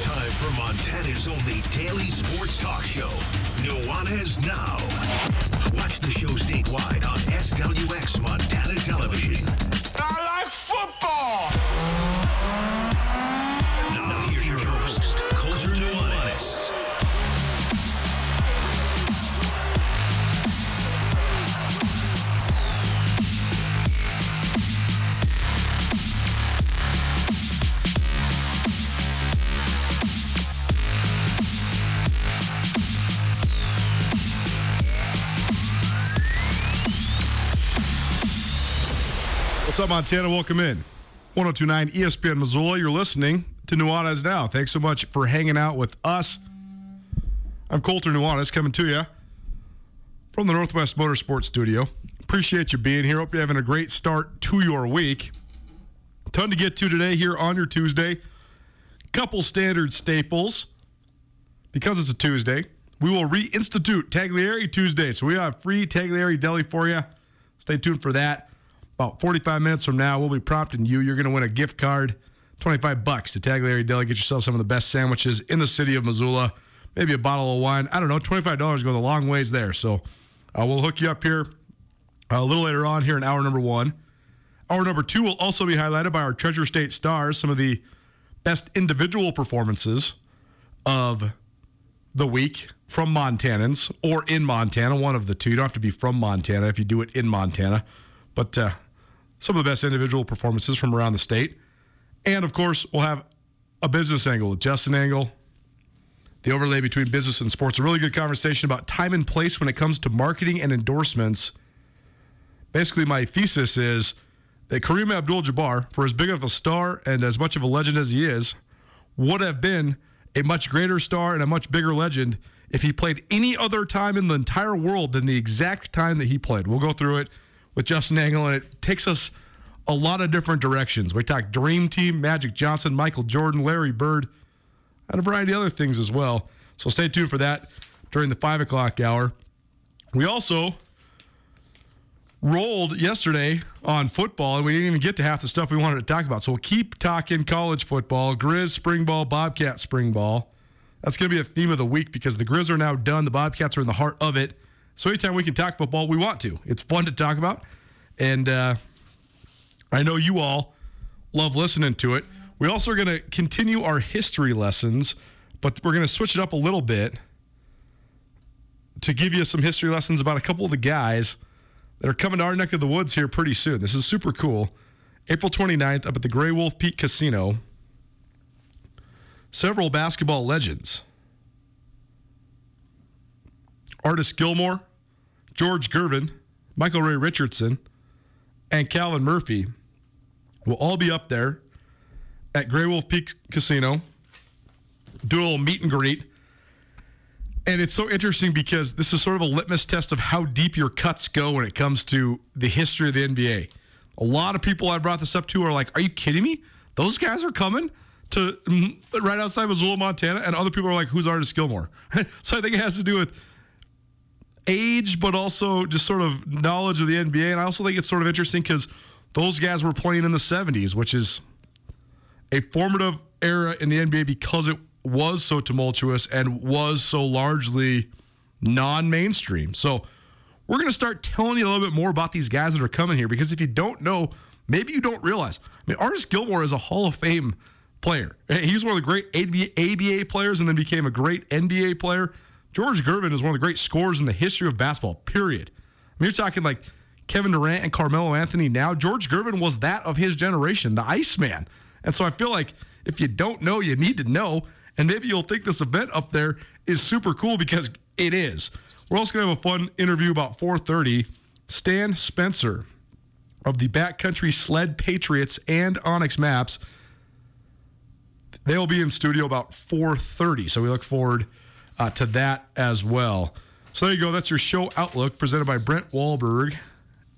It's time for Montana's only daily sports talk show, Nuanez Now. Watch the show statewide on SWX Montana Television. What's up, Montana? Welcome in. 1029 ESPN Missoula. You're listening to Nuanez Now. Thanks so much for hanging out with us. I'm Colter Nuanez coming to you from the Northwest Motorsports Studio. Appreciate you being here. Hope you're having a great start to your week. Ton to get to today here on your Tuesday. Couple standard staples. Because it's a Tuesday, we will reinstitute Tagliare Tuesday. So we have free Tagliare Deli for you. Stay tuned for that. About 45 minutes from now, we'll be prompting you. You're going to win a gift card, 25 bucks to Tagliare Deli. Get yourself some of the best sandwiches in the city of Missoula. Maybe a bottle of wine. I don't know. $25 goes a long ways there. So uh, we'll hook you up here uh, a little later on here in hour number one. Hour number two will also be highlighted by our Treasure State Stars, some of the best individual performances of the week from Montanans or in Montana, one of the two. You don't have to be from Montana if you do it in Montana, but uh, some of the best individual performances from around the state. And of course, we'll have a business angle with Justin Angle, the overlay between business and sports. A really good conversation about time and place when it comes to marketing and endorsements. Basically, my thesis is that Kareem Abdul Jabbar, for as big of a star and as much of a legend as he is, would have been a much greater star and a much bigger legend if he played any other time in the entire world than the exact time that he played. We'll go through it with Justin Angle, and it takes us a lot of different directions. We talk Dream Team, Magic Johnson, Michael Jordan, Larry Bird, and a variety of other things as well. So stay tuned for that during the five o'clock hour. We also rolled yesterday on football, and we didn't even get to half the stuff we wanted to talk about. So we'll keep talking college football, Grizz spring ball, Bobcat spring ball. That's going to be a theme of the week because the Grizz are now done. The Bobcats are in the heart of it. So anytime we can talk football, we want to. It's fun to talk about, and uh, I know you all love listening to it. We also are going to continue our history lessons, but we're going to switch it up a little bit to give you some history lessons about a couple of the guys that are coming to our neck of the woods here pretty soon. This is super cool. April 29th up at the Grey Wolf Peak Casino. several basketball legends. Artis Gilmore, George Gervin, Michael Ray Richardson, and Calvin Murphy will all be up there at Grey Wolf Peak Casino, do a little meet and greet. And it's so interesting because this is sort of a litmus test of how deep your cuts go when it comes to the history of the NBA. A lot of people I brought this up to are like, "Are you kidding me? Those guys are coming to mm, right outside Missoula, Montana," and other people are like, "Who's Artis Gilmore?" so I think it has to do with age, but also just sort of knowledge of the NBA. And I also think it's sort of interesting because those guys were playing in the 70s, which is a formative era in the NBA because it was so tumultuous and was so largely non mainstream. So we're going to start telling you a little bit more about these guys that are coming here because if you don't know, maybe you don't realize. I mean, Artis Gilmore is a Hall of Fame player. He was one of the great ABA players and then became a great NBA player. George Gervin is one of the great scorers in the history of basketball, period. I mean, you're talking like Kevin Durant and Carmelo Anthony now. George Gervin was that of his generation, the Iceman. And so I feel like if you don't know, you need to know. And maybe you'll think this event up there is super cool because it is. We're also going to have a fun interview about 4:30. Stan Spencer of the Backcountry Sled Patriots and onX Maps. They'll be in studio about 4:30, so we look forward uh, to that as well. So there you go. That's your show outlook presented by Brent Wahlberg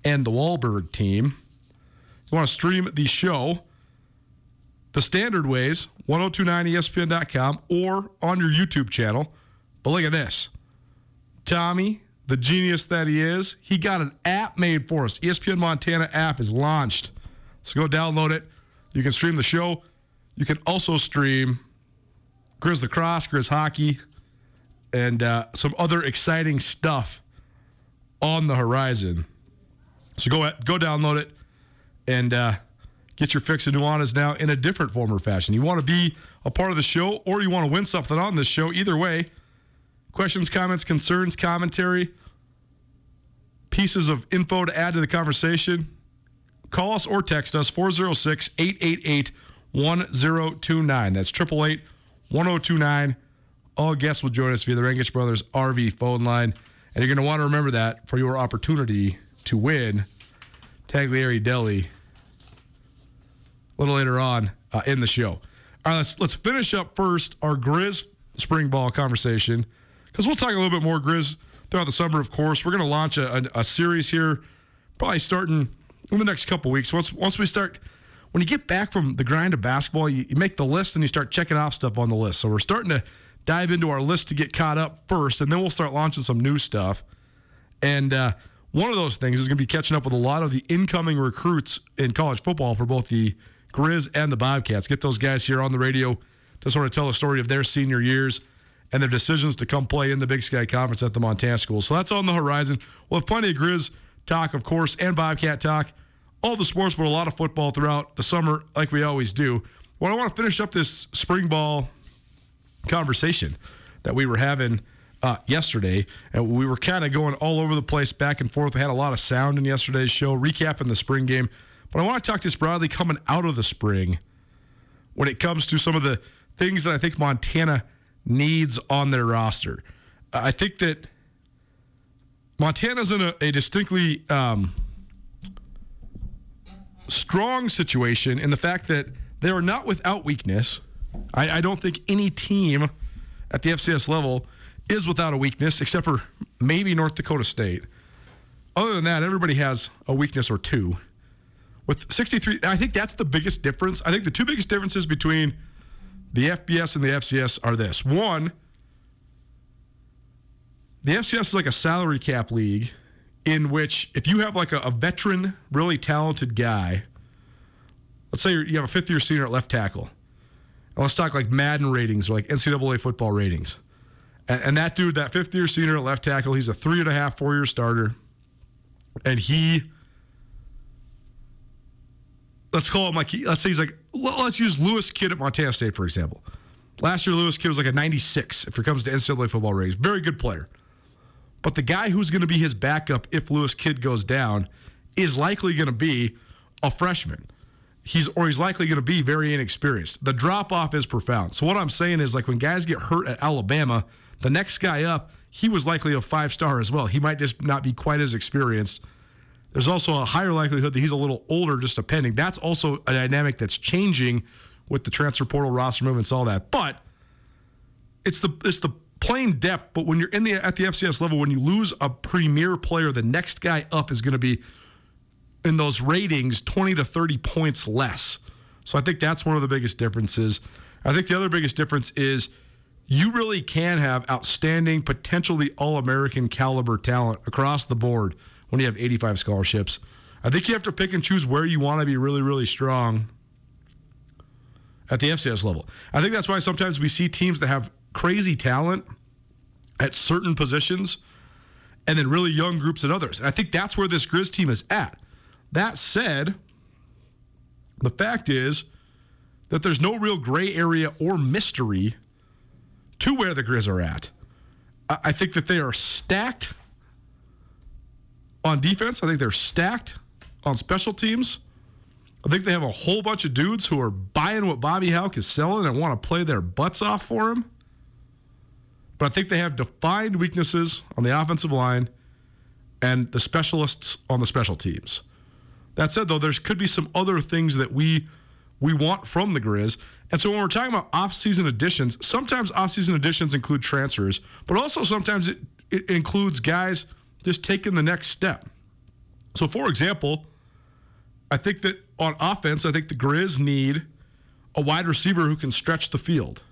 and the Wahlberg team. If You want to stream the show the standard ways, 1029ESPN.com or on your YouTube channel. But look at this. Tommy, the genius that he is, he got an app made for us. ESPN Montana app is launched. So go download it. You can stream the show. You can also stream Grizz Lacrosse, Grizz Hockey, and uh, some other exciting stuff on the horizon. So go go download it and uh, get your fix of Nuanez now in a different form or fashion. You want to be a part of the show or you want to win something on this show. Either way, questions, comments, concerns, commentary, pieces of info to add to the conversation, call us or text us 406 888 1029. That's 888 1029. All guests will join us via the Rangitsch Brothers RV phone line. And you're going to want to remember that for your opportunity to win Tagliare Deli a little later on uh, in the show. All right, let's let's finish up first our Grizz spring ball conversation because we'll talk a little bit more Grizz throughout the summer. Of course, we're going to launch a, a, a, series here, probably starting in the next couple weeks. Once once we start, when you get back from the grind of basketball, you, you make the list and you start checking off stuff on the list. So we're starting to dive into our list to get caught up first, and then we'll start launching some new stuff. And uh, one of those things is going to be catching up with a lot of the incoming recruits in college football for both the Grizz and the Bobcats. Get those guys here on the radio to sort of tell the story of their senior years and their decisions to come play in the Big Sky Conference at the Montana School. So that's on the horizon. We'll have plenty of Grizz talk, of course, and Bobcat talk. All the sports, but a lot of football throughout the summer, like we always do. Well, I want to finish up this spring ball conversation that we were having uh, yesterday, and we were kind of going all over the place, back and forth. We had a lot of sound in yesterday's show, recapping the spring game. But I want to talk this broadly coming out of the spring when it comes to some of the things that I think Montana needs on their roster. I think that Montana's in a, a distinctly um, strong situation in the fact that they are not without weakness. I, I don't think any team at the FCS level is without a weakness, except for maybe North Dakota State. Other than that, everybody has a weakness or two. With 63, I think that's the biggest difference. I think the two biggest differences between the FBS and the FCS are this. One, the FCS is like a salary cap league in which if you have like a, a veteran, really talented guy, let's say you have a fifth year senior at left tackle, let's talk like Madden ratings or like NCAA football ratings. And, and that dude, that fifth year senior at left tackle, he's a three and a half, four year starter. And he let's call him like let's say he's like let's use Lewis Kidd at Montana State for example. Last year Lewis Kidd was like a 96 if it comes to NCAA football ratings. Very good player. But the guy who's going to be his backup if Lewis Kidd goes down is likely going to be a freshman. He's or he's likely going to be very inexperienced. The drop off is profound. So what I'm saying is like when guys get hurt at Alabama, the next guy up, he was likely a five star as well. He might just not be quite as experienced. There's also a higher likelihood that he's a little older, just depending. That's also a dynamic that's changing with the transfer portal roster movements, all that. But it's the it's the plain depth. But when you're in the at the FCS level, when you lose a premier player, the next guy up is going to be in those ratings 20 to 30 points less. So I think that's one of the biggest differences. I think the other biggest difference is you really can have outstanding, potentially all American caliber talent across the board when you have 85 scholarships. I think you have to pick and choose where you want to be really, really strong at the FCS level. I think that's why sometimes we see teams that have crazy talent at certain positions and then really young groups at others. And I think that's where this Grizz team is at. That said, the fact is that there's no real gray area or mystery to where the Grizz are at. I think that they are stacked on defense. I think they're stacked on special teams. I think they have a whole bunch of dudes who are buying what Bobby Hauck is selling and want to play their butts off for him. But I think they have defined weaknesses on the offensive line and the specialists on the special teams. That said, though, there could be some other things that we we want from the Grizz. And so when we're talking about off-season additions, sometimes off-season additions include transfers, but also sometimes it, it includes guys just taking the next step. So, for example, I think that on offense, I think the Grizz need a wide receiver who can stretch the field.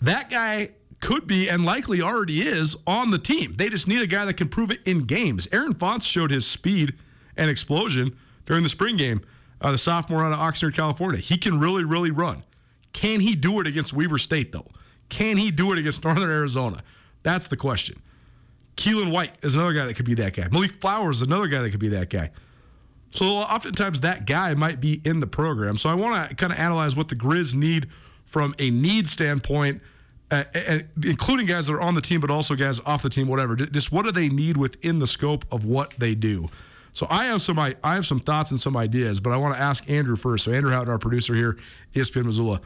That guy could be and likely already is on the team. They just need a guy that can prove it in games. Aaron Fonts showed his speed and explosion during the spring game, uh, the sophomore out of Oxnard, California. He can really, really run. Can he do it against Weber State, though? Can he do it against Northern Arizona? That's the question. Keelan White is another guy that could be that guy. Malik Flowers is another guy that could be that guy. So oftentimes that guy might be in the program. So I want to kind of analyze what the Grizz need from a need standpoint, uh, and including guys that are on the team, but also guys off the team, whatever. Just what do they need within the scope of what they do? So I have some I have some thoughts and some ideas, but I want to ask Andrew first. So Andrew Houghton, our producer here, ESPN Missoula,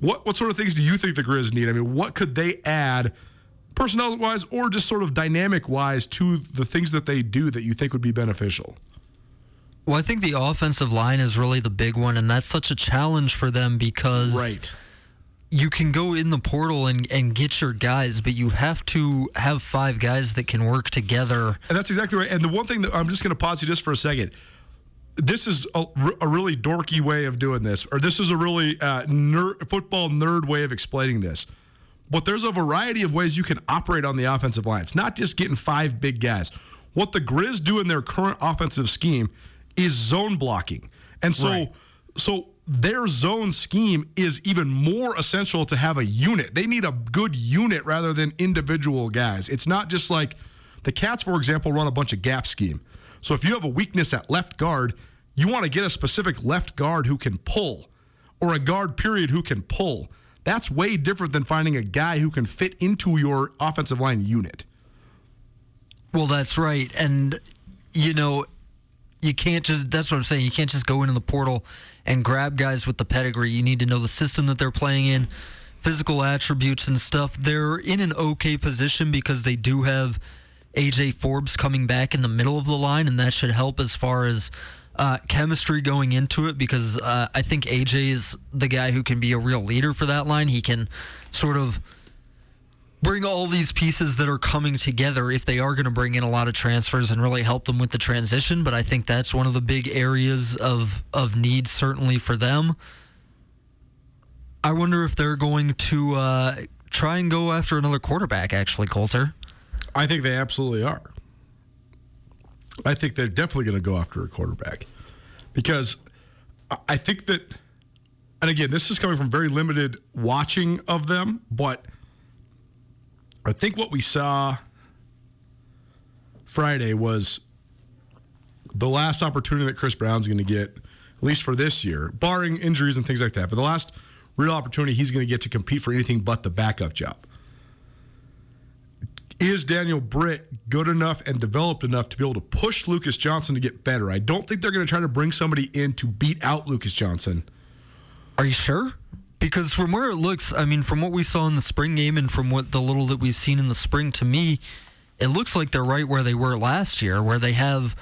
what what sort of things do you think the Grizz need? I mean, what could they add? Personnel wise, or just sort of dynamic wise, to the things that they do that you think would be beneficial? Well, I think the offensive line is really the big one, and that's such a challenge for them because Right. You can go in the portal and, and get your guys, but you have to have five guys that can work together. And that's exactly right. And the one thing that I'm just going to pause you just for a second. This is a, a really dorky way of doing this, or this is a really uh, nerd, football nerd way of explaining this. But there's a variety of ways you can operate on the offensive line. It's not just getting five big guys. What the Grizz do in their current offensive scheme is zone blocking. And so Right. so their zone scheme is even more essential to have a unit. They need a good unit rather than individual guys. It's not just like the Cats, for example, run a bunch of gap scheme. So if you have a weakness at left guard, you want to get a specific left guard who can pull or a guard period who can pull. That's way different than finding a guy who can fit into your offensive line unit. Well, that's right. And, you know, you can't just, that's what I'm saying. You can't just go into the portal and grab guys with the pedigree. You need to know the system that they're playing in, physical attributes and stuff. They're in an okay position because they do have AJ Forbes coming back in the middle of the line, and that should help as far as uh, chemistry going into it because uh, I think AJ is the guy who can be a real leader for that line. He can sort of bring all these pieces that are coming together if they are going to bring in a lot of transfers and really help them with the transition. But I think that's one of the big areas of of need certainly for them. I wonder if they're going to uh, try and go after another quarterback. Actually, Colter. I think they absolutely are. I think they're definitely going to go after a quarterback because I- I think that, and again, this is coming from very limited watching of them, but I think what we saw Friday was the last opportunity that Chris Brown's going to get, at least for this year, barring injuries and things like that, but the last real opportunity he's going to get to compete for anything but the backup job is Daniel Britt good enough and developed enough to be able to push Lucas Johnson to get better? I don't think they're going to try to bring somebody in to beat out Lucas Johnson. Are you sure? Because from where it looks, I mean, from what we saw in the spring game and from what the little that we've seen in the spring, to me, it looks like they're right where they were last year, where they have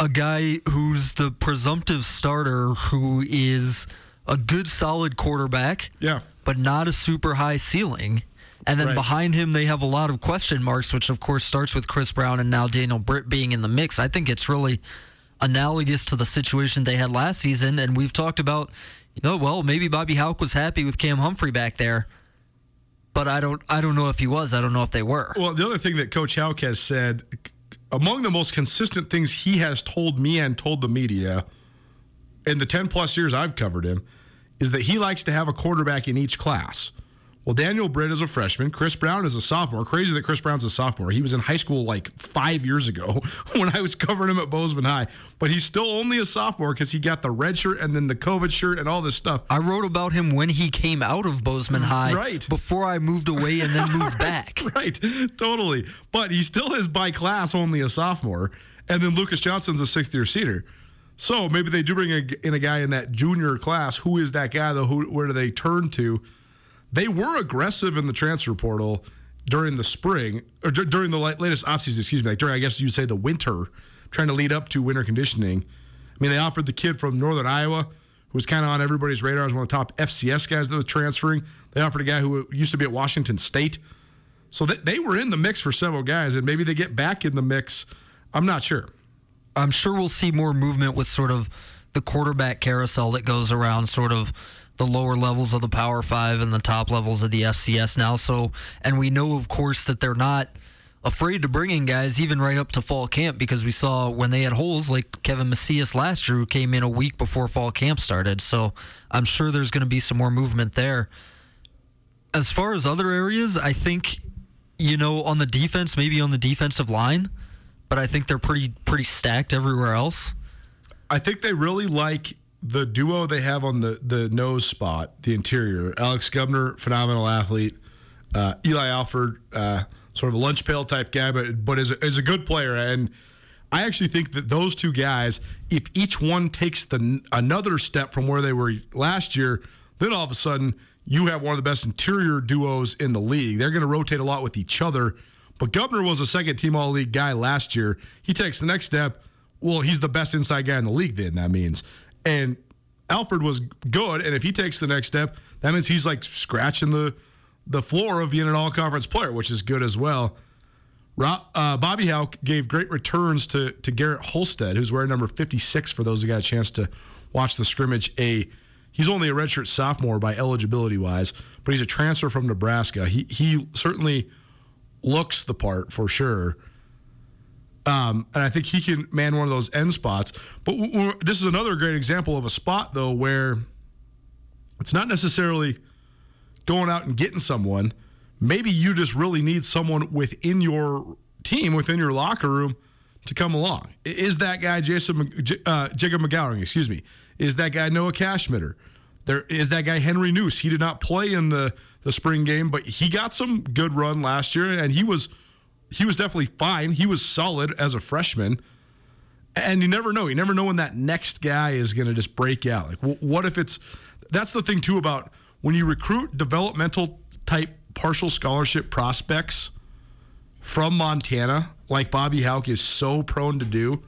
a guy who's the presumptive starter who is a good, solid quarterback. Yeah. But not a super high ceiling. And then Right. behind him, they have a lot of question marks, which of course starts with Chris Brown and now Daniel Britt being in the mix. I think it's really analogous to the situation they had last season. And we've talked about, you know, well, maybe Bobby Hauck was happy with Cam Humphrey back there, but I don't, I don't know if he was. I don't know if they were. Well, the other thing that Coach Hauck has said, among the most consistent things he has told me and told the media in the 10 plus years I've covered him, is that he likes to have a quarterback in each class. Well, Daniel Britt is a freshman. Chris Brown is a sophomore. Crazy that Chris Brown's a sophomore. He was in high school like five years ago when I was covering him at Bozeman High. But he's still only a sophomore because he got the red shirt and then the COVID shirt and all this stuff. I wrote about him when he came out of Bozeman mm, High, Right. Before I moved away and then moved back. right, totally. But he still is by class only a sophomore, and then Lucas Johnson's a sixth year senior. So maybe they do bring in a guy in that junior class. Who is that guy though? Who where do they turn to? They were aggressive in the transfer portal during the spring or dur- during the latest offseason. Excuse me, like during I guess you'd say the winter, trying to lead up to winter conditioning. I mean, they offered the kid from Northern Iowa, who was kind of on everybody's radar as one of the top FCS guys that was transferring. They offered a guy who used to be at Washington State. So they were in the mix for several guys, and maybe they get back in the mix. I'm not sure. I'm sure we'll see more movement with sort of the quarterback carousel that goes around sort of the lower levels of the Power Five and the top levels of the FCS now. So, and we know, of course, that they're not afraid to bring in guys even right up to fall camp because we saw when they had holes like Kevin Macias last year who came in a week before fall camp started. So I'm sure there's going to be some more movement there. As far as other areas, I think, you know, on the defense, maybe on the defensive line, but I think they're pretty pretty stacked everywhere else. I think they really like the duo they have on the, the nose spot, the interior. Alex Gubner, phenomenal athlete. Uh, Eli Alford, uh, sort of a lunch pail type guy, but but is a, is a good player. And I actually think that those two guys, if each one takes the another step from where they were last year, then all of a sudden you have one of the best interior duos in the league. They're going to rotate a lot with each other. But Gubner was a second team all league guy last year. He takes the next step. Well, he's the best inside guy in the league, then that means. And Alfred was good. And if he takes the next step, that means he's like scratching the the floor of being an all conference player, which is good as well. Uh, Bobby Hauck gave great returns to to Garrett Holstead, who's wearing number 56 for those who got a chance to watch the scrimmage. A he's only a redshirt sophomore by eligibility wise, but he's a transfer from Nebraska. He he certainly looks the part for sure. Um, and I think he can man one of those end spots. But this is another great example of a spot though where it's not necessarily going out and getting someone. Maybe you just really need someone within your team, within your locker room, to come along. Is that guy Jason uh, Jacob McGowering? Excuse me. Is that guy Noah Cashmitter? There is that guy Henry Noose. He did not play in the the spring game, but he got some good run last year, and he was he was definitely fine. He was solid as a freshman. And you never know. You never know when that next guy is going to just break out. Like, wh- what if it's? That's the thing too about when you recruit developmental type partial scholarship prospects from Montana, like Bobby Hauck is so prone to do.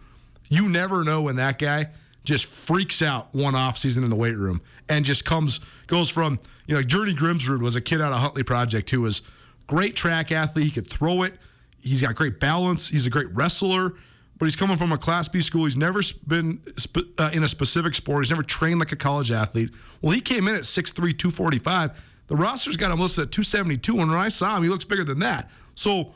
You never know when that guy just freaks out one off season in the weight room and just comes goes from you know Journey Grimsrud was a kid out of Huntley Project who was great track athlete. He could throw it. He's got great balance. He's a great wrestler. But he's coming from a Class B school. He's never been uh, in a specific sport. He's never trained like a college athlete. Well, he came in at 6'3", 245. The roster's got him listed at 272. And when I saw him, he looks bigger than that. So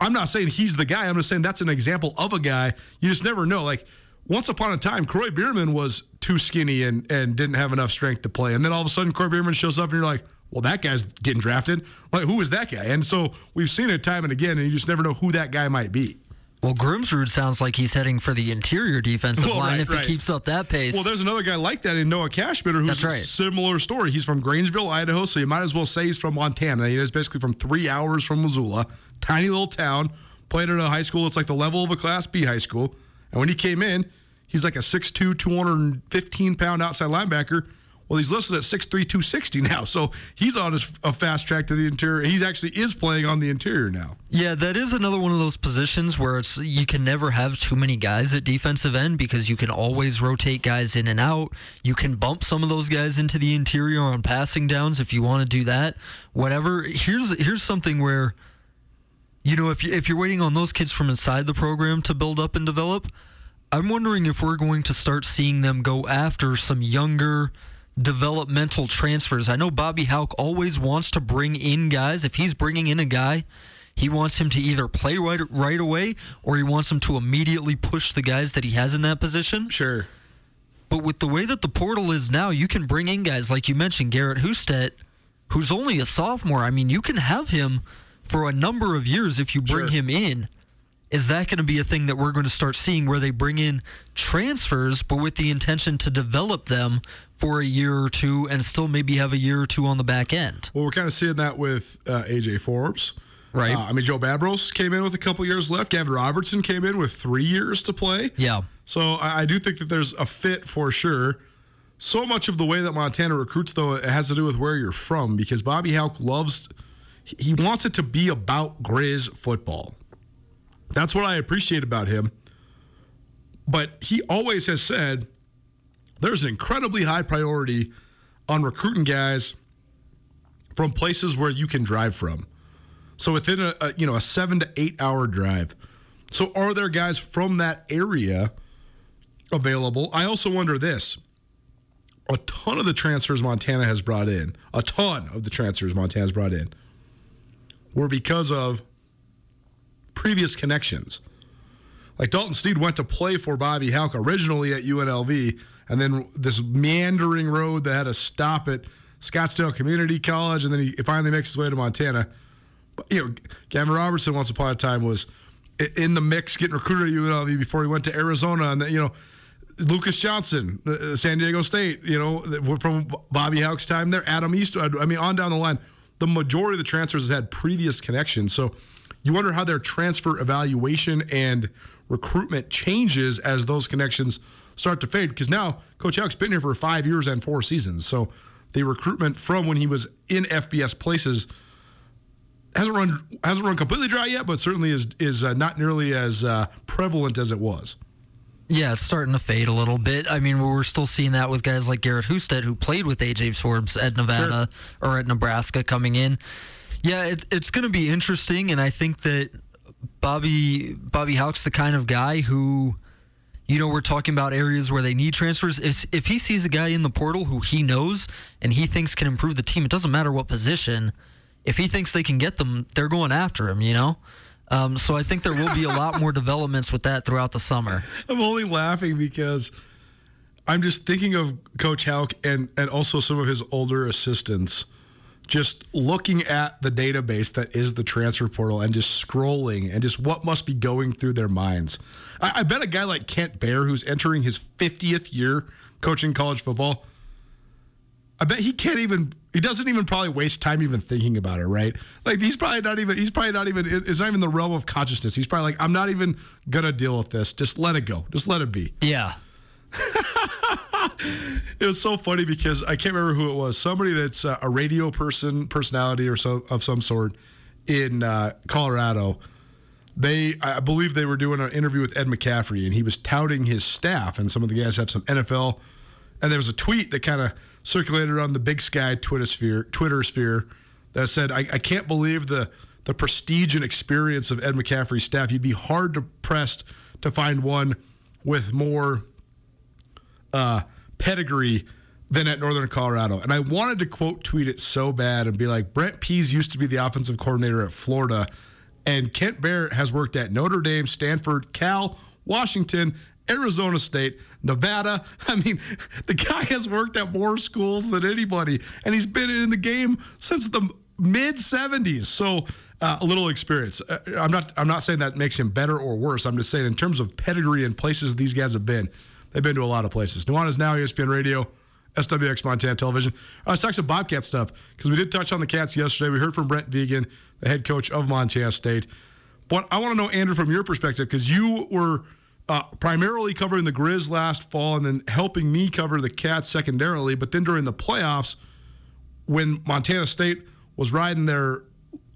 I'm not saying he's the guy. I'm just saying that's an example of a guy. You just never know. Like once upon a time, Kroy Biermann was too skinny and and didn't have enough strength to play. And then all of a sudden, Kroy Biermann shows up, and you're like, well, that guy's getting drafted. Like, who is that guy? And so we've seen it time and again, and you just never know who that guy might be. Well, Grimsrud sounds like he's heading for the interior defensive Well, line right, if right. he keeps up that pace. Well, there's another guy like that in Noah Cashmitter who's That's a right. similar story. He's from Grangeville, Idaho, so you might as well say he's from Montana. He is basically from three hours from Missoula, tiny little town. Played at a high school. It's like the level of a Class B high school. And when he came in, he's like a 6'2", 215 pound outside linebacker. Well, he's listed at 6'3", 260 now, so he's on his, a fast track to the interior. He's actually is playing on the interior now. Yeah, that is another one of those positions where it's you can never have too many guys at defensive end because you can always rotate guys in and out. You can bump some of those guys into the interior on passing downs if you want to do that. Whatever. Here's here's something where you know if you if you're waiting on those kids from inside the program to build up and develop, I'm wondering if we're going to start seeing them go after some younger developmental transfers. I know Bobby Hauck always wants to bring in guys. If he's bringing in a guy, he wants him to either play right right away or he wants him to immediately push the guys that he has in that position. Sure. But with the way that the portal is now, you can bring in guys like you mentioned, Garrett Hustet, who's only a sophomore. I mean, you can have him for a number of years if you bring Sure. him in. Is that going to be a thing that we're going to start seeing where they bring in transfers, but with the intention to develop them for a year or two and still maybe have a year or two on the back end? Well, we're kind of seeing that with uh, AJ Forbes. Right. Uh, I mean, Joe Babros came in with a couple years left. Gavin Robertson came in with three years to play. Yeah. So I, I do think that there's a fit for sure. So much of the way that Montana recruits, though, it has to do with where you're from because Bobby Hauck loves, he wants it to be about Grizz football. That's what I appreciate about him. But he always has said there's an incredibly high priority on recruiting guys from places where you can drive from. So within a, a you know a seven to eight hour drive. So are there guys from that area available? I also wonder this. A ton of the transfers Montana has brought in, a ton of the transfers Montana's brought in, were because of previous connections. Like Dalton Sneed went to play for Bobby Hauck originally at UNLV, and then this meandering road that had to stop at Scottsdale Community College, and then he finally makes his way to Montana. But, you know, Gavin Robertson once upon a time was in the mix getting recruited at UNLV before he went to Arizona, and then, you know. Lucas Johnson, uh, San Diego State, you know, from Bobby Hauck's time there, Adam Eastwood. I mean, on down the line, the majority of the transfers has had previous connections. So you wonder how their transfer evaluation and recruitment changes as those connections start to fade. Because now Coach Hauck's been here for five years and four seasons. So the recruitment from when he was in FBS places hasn't run hasn't run completely dry yet, but certainly is is uh, not nearly as uh, prevalent as it was. Yeah, it's starting to fade a little bit. I mean, we're still seeing that with guys like Garrett Husted, who played with AJ Forbes at Nevada or at Nebraska coming in. Yeah, it, it's going to be interesting, and I think that Bobby Bobby Hauck's the kind of guy who, you know, we're talking about areas where they need transfers. If if he sees a guy in the portal who he knows and he thinks can improve the team, it doesn't matter what position. If he thinks they can get them, they're going after him. You know. Um, so I think there will be a lot more developments with that throughout the summer. I'm only laughing because I'm just thinking of Coach Hauck and and also some of his older assistants just looking at the database that is the transfer portal and just scrolling and just what must be going through their minds. I, I bet a guy like Kent Baer, who's entering his 50th year coaching college football, I bet he can't even. He doesn't even probably waste time even thinking about it, right? Like he's probably not even. He's probably not even. It's not even the realm of consciousness. He's probably like, I'm not even gonna deal with this. Just let it go. Just let it be. Yeah. It was so funny because I can't remember who it was. Somebody that's uh, a radio person, personality or so of some sort in uh, Colorado. They, I believe, they were doing an interview with Ed McCaffrey, and he was touting his staff, and some of the guys have some NFL. And there was a tweet that kind of circulated around the Big Sky Twitter sphere, Twitter sphere, that said, I, "I can't believe the the prestige and experience of Ed McCaffrey's staff. You'd be hard to pressed to find one with more." Uh, pedigree than at Northern Colorado. And I wanted to quote tweet it so bad and be like, Brent Pease used to be the offensive coordinator at Florida, and Kent Barrett has worked at Notre Dame, Stanford, Cal, Washington, Arizona State, Nevada. I mean, the guy has worked at more schools than anybody, and he's been in the game since the mid 70s. So uh, a little experience. Uh, I'm not I'm not saying that makes him better or worse. I'm just saying in terms of pedigree and places these guys have been, they've been to a lot of places. Nuanez now ESPN Radio. SWX Montana Television. Uh, let's talk some Bobcat stuff because we did touch on the Cats yesterday. We heard from Brent Vigen, the head coach of Montana State. But I want to know, Andrew, from your perspective, because you were uh, primarily covering the Grizz last fall and then helping me cover the Cats secondarily. But then during the playoffs, when Montana State was riding their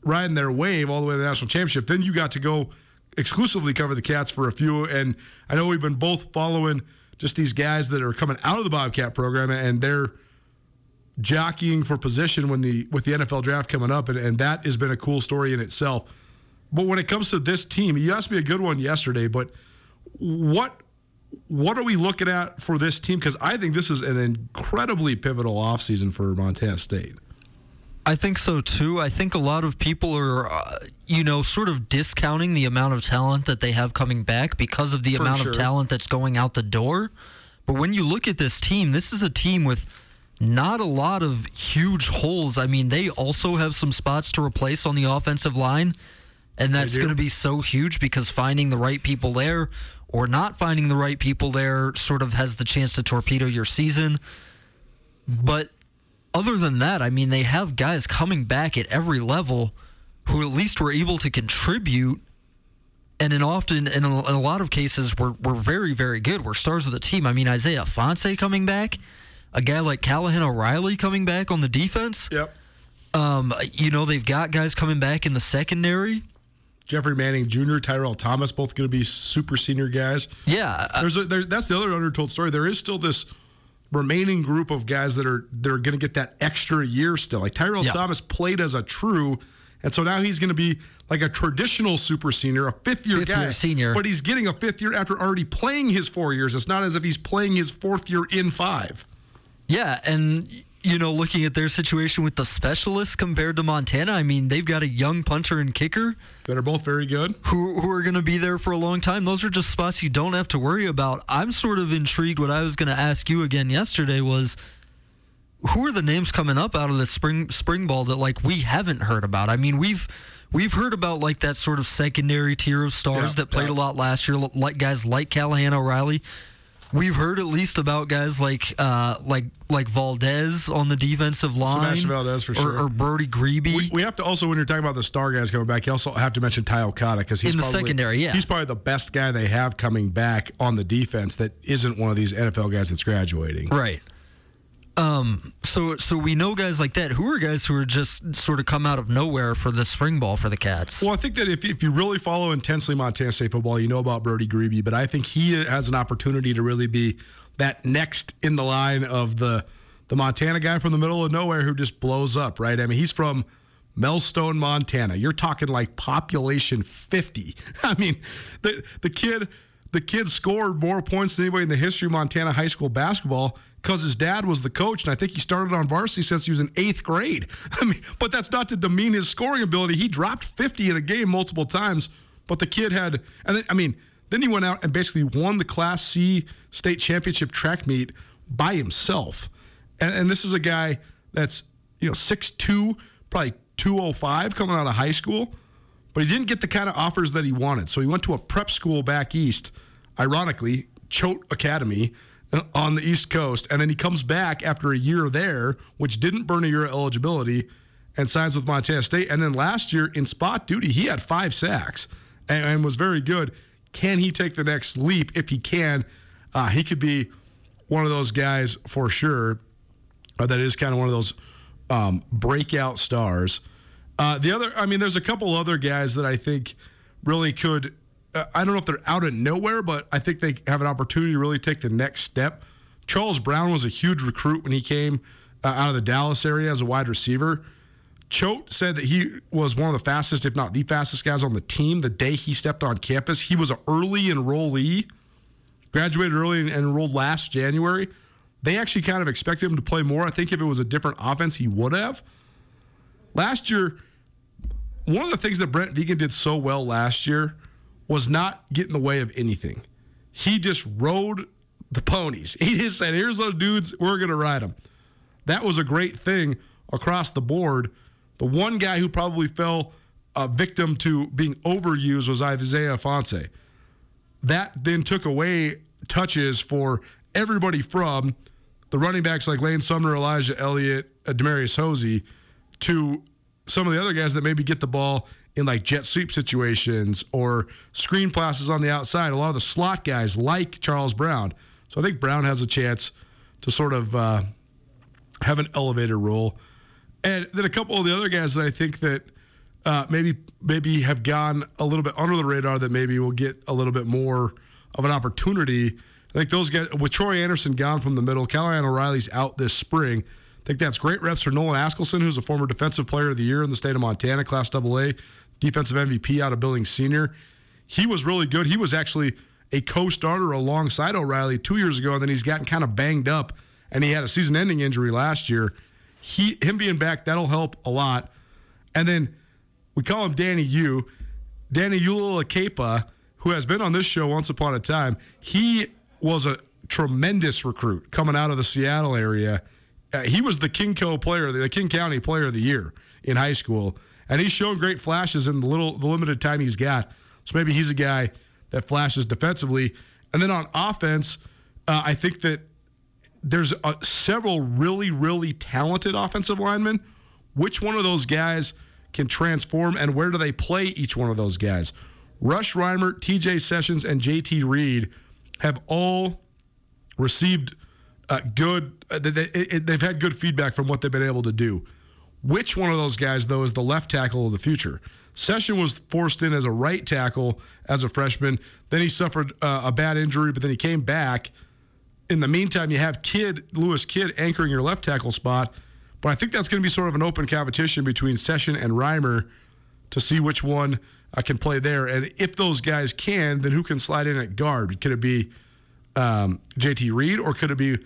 riding their wave all the way to the national championship, then you got to go exclusively cover the Cats for a few. And I know we've been both following just these guys that are coming out of the Bobcat program and they're jockeying for position when the with the NFL draft coming up, and, and that has been a cool story in itself. But when it comes to this team, you asked me a good one yesterday, but what what are we looking at for this team? Because I think this is an incredibly pivotal offseason for Montana State. I think so too. I think a lot of people are, uh, you know, sort of discounting the amount of talent that they have coming back because of the For amount sure. of talent that's going out the door. But when you look at this team, this is a team with not a lot of huge holes. I mean, they also have some spots to replace on the offensive line, and that's going to be so huge because finding the right people there or not finding the right people there sort of has the chance to torpedo your season. But other than that, I mean, they have guys coming back at every level who at least were able to contribute. And in often, in a, in a lot of cases, were, were very, very good. Were stars of the team. I mean, Isaiah Ifanse coming back, a guy like Callahan O'Reilly coming back on the defense. Yep. Um, you know, they've got guys coming back in the secondary. Jeffrey Manning Jr., Tyrell Thomas, both going to be super senior guys. Yeah, uh, There's a, there, that's the other undertold story. There is still this remaining group of guys that are that are going to get that extra year still. Like Tyrell Yeah. Thomas played as a true, and so now he's going to be like a traditional super senior, a fifth year Fifth guy, year senior. But he's getting a fifth year after already playing his four years. It's not as if he's playing his fourth year in five. Yeah, and you know, looking at their situation with the specialists compared to Montana, I mean, they've got a young punter and kicker That are both very good. who who are going to be there for a long time. Those are just spots you don't have to worry about. I'm sort of intrigued. What I was going to ask you again yesterday was, who are the names coming up out of the spring spring ball that like we haven't heard about? I mean, we've we've heard about like that sort of secondary tier of stars Yeah, that played yeah. a lot last year, like guys like Callahan O'Reilly. We've heard at least about guys like uh, like like Valdez on the defensive line, Sebastian Valdez for or- sure. or, Brody Grebe. We, we have to also, when you're talking about the star guys coming back, you also have to mention Ty Okada because he's In the probably, secondary, yeah. he's probably the best guy they have coming back on the defense that isn't one of these NFL guys that's graduating. Right. Um. So so we know guys like that. Who are guys who are just sort of come out of nowhere for the spring ball for the Cats? Well, I think that if, if you really follow intensely Montana State football, you know about Brody Grebe, but I think he has an opportunity to really be that next in the line of the the Montana guy from the middle of nowhere who just blows up, right? I mean, he's from Melstone, Montana. You're talking like population 50. I mean, the the kid the kid scored more points than anybody in the history of Montana high school basketball because his dad was the coach, and I think he started on varsity since he was in eighth grade. I mean, but that's not to demean his scoring ability. He dropped 50 in a game multiple times, but the kid had, and then, I mean, then he went out and basically won the Class C state championship track meet by himself. And, and this is a guy that's you know 6'2", probably 205 coming out of high school but he didn't get the kind of offers that he wanted. So he went to a prep school back east, ironically, Choate Academy uh, on the East Coast. And then he comes back after a year there, which didn't burn a year of eligibility, and signs with Montana State. And then last year in spot duty, he had five sacks and, and was very good. Can he take the next leap? If he can, uh, he could be one of those guys for sure uh, that is kind of one of those um, breakout stars. Uh, the other, I mean, there's a couple other guys that I think really could. Uh, I don't know if they're out of nowhere, but I think they have an opportunity to really take the next step. Charles Brown was a huge recruit when he came uh, out of the Dallas area as a wide receiver. Choate said that he was one of the fastest, if not the fastest guys on the team the day he stepped on campus. He was an early enrollee, graduated early and enrolled last January. They actually kind of expected him to play more. I think if it was a different offense, he would have. Last year, one of the things that Brent Vigen did so well last year was not get in the way of anything. He just rode the ponies. He just said, "Here's those dudes. We're to ride them." That was a great thing across the board The one guy who probably fell a victim to being overused was Isaiah Ifanse. That then took away touches for everybody from the running backs like Lane Sumner, Elijah Elliott, Demarius Hosey, to some of the other guys that maybe get the ball in like jet sweep situations or screen passes on the outside. A lot of the slot guys like Charles Brown. So I think Brown has a chance to sort of uh, have an elevator role. And then a couple of the other guys that I think that uh, maybe maybe have gone a little bit under the radar that maybe will get a little bit more of an opportunity. I think those guys with Troy Andersen gone from the middle, Callahan O'Reilly's out this spring. Think that's great reps for Nolan Askelson, who's a former Defensive Player of the Year in the state of Montana, Class AA, defensive MVP out of Billings Senior. He was really good. He was actually a co-starter alongside O'Reilly two years ago, and then he's gotten kind of banged up, and he had a season-ending injury last year. He him being back that'll help a lot. And then we call him Danny U. Danny Uluilakepa, who has been on this show once upon a time. He was a tremendous recruit coming out of the Seattle area. Uh, he was the King Co player, the King County player of the year in high school, and he's shown great flashes in the little, the limited time he's got. So maybe he's a guy that flashes defensively, and then on offense, uh, I think that there's uh, several really, really talented offensive linemen. Which one of those guys can transform, and where do they play each one of those guys? Rush Reimer, TJ Sessions, and JT Reed have all received uh, good, uh, they, they've had good feedback from what they've been able to do. Which one of those guys, though, is the left tackle of the future? Session was forced in as a right tackle as a freshman. Then he suffered uh, a bad injury, but then he came back. In the meantime, you have Kidd, Lewis Kidd, anchoring your left tackle spot. But I think that's going to be sort of an open competition between Session and Reimer to see which one uh, can play there. And if those guys can, then who can slide in at guard? Could it be um, JT Reed or could it be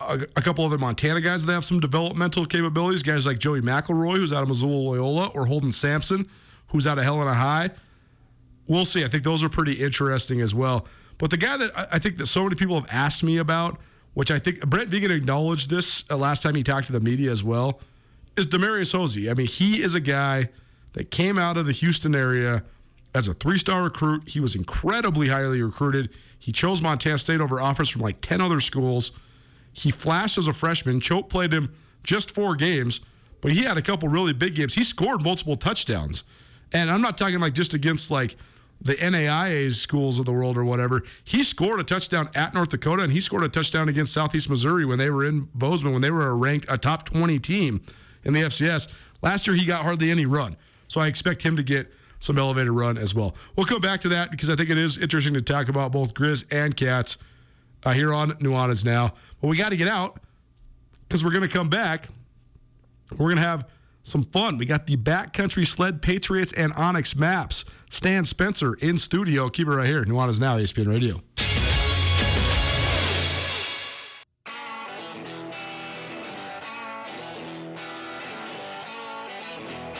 a, a, couple other Montana guys that have some developmental capabilities? Guys like Joey McElroy, who's out of Missoula Loyola, or Holden Sampson, who's out of Helena High. We'll see. I think those are pretty interesting as well. But the guy that I think that so many people have asked me about, which I think Brent Vigen acknowledged this uh, last time he talked to the media as well, is Demarius Hosey. I mean, he is a guy that came out of the Houston area as a three star recruit. He was incredibly highly recruited. He chose Montana State over offers from like 10 other schools. He flashed as a freshman. Choate played him just four games, but he had a couple really big games. He scored multiple touchdowns. And I'm not talking like just against like the NAIA schools of the world or whatever. He scored a touchdown at North Dakota, and he scored a touchdown against Southeast Missouri when they were in Bozeman, when they were a ranked a top 20 team in the FCS. Last year, he got hardly any run. So I expect him to get some elevated run as well. We'll come back to that because I think it is interesting to talk about both Grizz and Cats uh, here on Nuanez now. But we got to get out because we're going to come back. We're going to have some fun. We got the Backcountry Sled Patriots and onX Maps. Stan Spencer in studio. Keep it right here. Nuanez Now, ESPN Radio.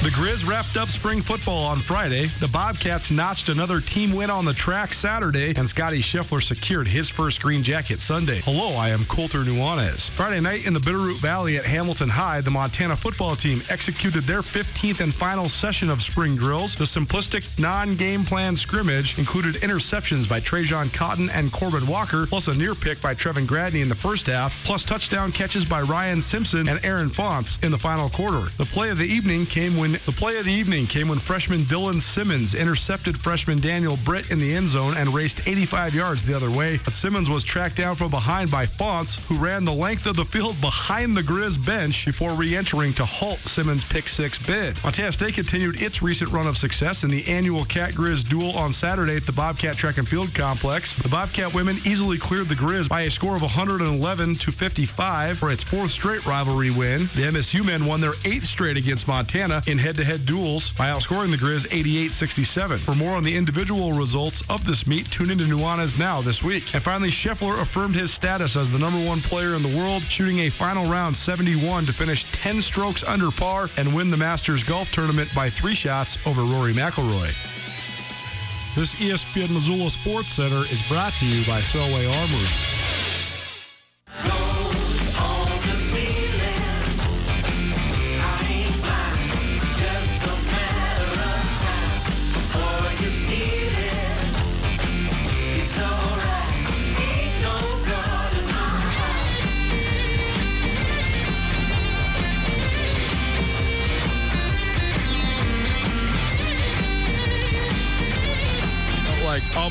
The Grizz wrapped up spring football on Friday. The Bobcats notched another team win on the track Saturday, and Scottie Scheffler secured his first green jacket Sunday. Hello, I am Colter Nuanez. Friday night in the Bitterroot Valley at Hamilton High, the Montana football team executed their 15th and final session of spring drills. The simplistic non-game plan scrimmage included interceptions by Trajan Cotton and Corbin Walker, plus a near pick by Trevin Gradney in the first half, plus touchdown catches by Ryan Simpson and Aaron Fonts in the final quarter. The play of the evening came when when the play of the evening came when freshman Dylan Simmons intercepted freshman Daniel Britt in the end zone and raced 85 yards the other way. But Simmons was tracked down from behind by Fonts, who ran the length of the field behind the Grizz bench before re-entering to halt Simmons' pick six bid. Montana State continued its recent run of success in the annual Cat Grizz duel on Saturday at the Bobcat Track and Field Complex. The Bobcat women easily cleared the Grizz by a score of 111 to 55 for its fourth straight rivalry win. The MSU men won their eighth straight against Montana in head-to-head duels by outscoring the Grizz 88-67. For more on the individual results of this meet, tune into Nuanez Now this week. And finally, Scheffler affirmed his status as the number one player in the world, shooting a final round 71 to finish 10 strokes under par and win the Masters Golf Tournament by three shots over Rory McIlroy. This ESPN Missoula Sports Center is brought to you by Selway Armory.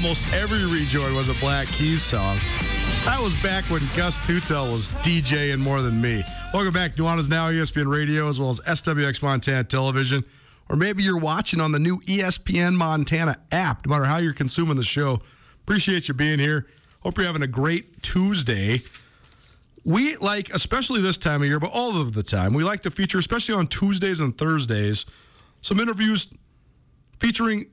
Almost every rejoin was a Black Keys song. That was back when Gus Tutel was DJing more than me. Welcome back. Nuanez Now, ESPN Radio, as well as SWX Montana Television. Or maybe you're watching on the new ESPN Montana app, no matter how you're consuming the show. Appreciate you being here. Hope you're having a great Tuesday. We like, especially this time of year, but all of the time, we like to feature, especially on Tuesdays and Thursdays, some interviews featuring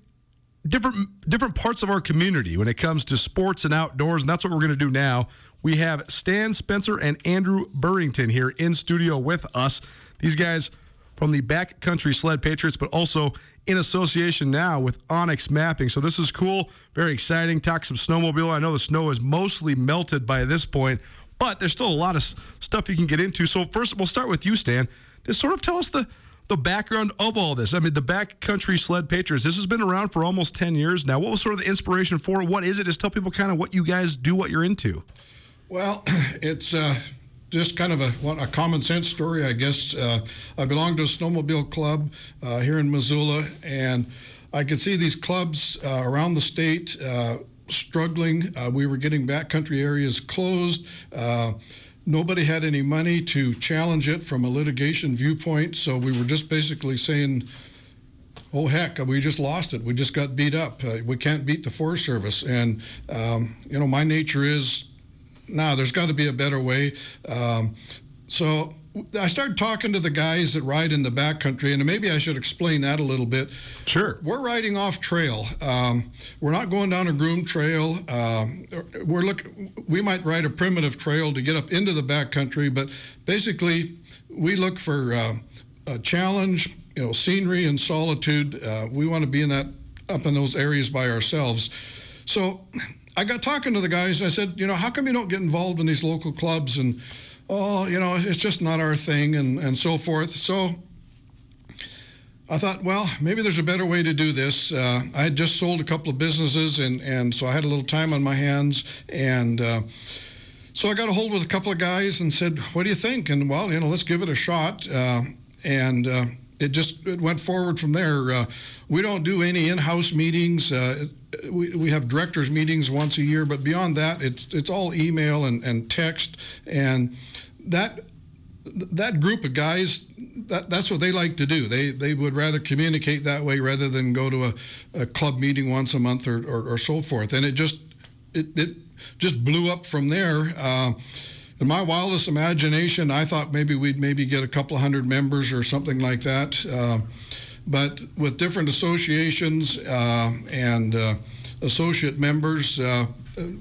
different different parts of our community when it comes to sports and outdoors, and that's what we're going to do now. We have Stan Spencer and Andrew Burrington here in studio with us. These guys from the Backcountry Sled Patriots, but also in association now with onX Mapping. So this is cool, very exciting. Talk some snowmobile. I know the snow is mostly melted by this point, but there's still a lot of stuff you can get into. So first, we'll start with you, Stan. Just sort of tell us the the background of all this. I mean, the Backcountry Sled Patriots. This has been around for almost ten years now. What was sort of the inspiration for it? What is it? Just tell people kind of what you guys do, what you're into. Well, it's uh, just kind of a, what, a common sense story, I guess. Uh, I belong to a snowmobile club uh, here in Missoula, and I could see these clubs uh, around the state uh, struggling. Uh, we were getting backcountry areas closed. Nobody had any money to challenge it from a litigation viewpoint, so we were just basically saying, oh heck, we just lost it. We just got beat up. Uh, we can't beat the Forest Service. And, um, you know, my nature is, nah, there's got to be a better way. Um, so I started talking to the guys that ride in the backcountry, and maybe I should explain that a little bit. Sure. We're riding off trail. Um, we're not going down a groomed trail. Um, we're look. We might ride a primitive trail to get up into the backcountry, but basically, we look for uh, a challenge. You know, scenery and solitude. Uh, we want to be in that up in those areas by ourselves. So, I got talking to the guys. and I said, you know, how come you don't get involved in these local clubs and oh, you know, it's just not our thing and, and so forth. So I thought, well, maybe there's a better way to do this. Uh, I had just sold a couple of businesses, and, and so I had a little time on my hands. And uh, so I got a hold with a couple of guys and said, what do you think? And, well, you know, let's give it a shot. Uh, and uh, it just it went forward from there. Uh, we don't do any in-house meetings. Uh, we, we have directors meetings once a year, but beyond that, it's it's all email and, and text, and that that group of guys that, that's what they like to do. They they would rather communicate that way rather than go to a, a club meeting once a month or, or, or so forth. And it just it, it just blew up from there. Uh, in my wildest imagination, I thought maybe we'd maybe get a couple hundred members or something like that. Uh, but with different associations uh, and uh, associate members, uh,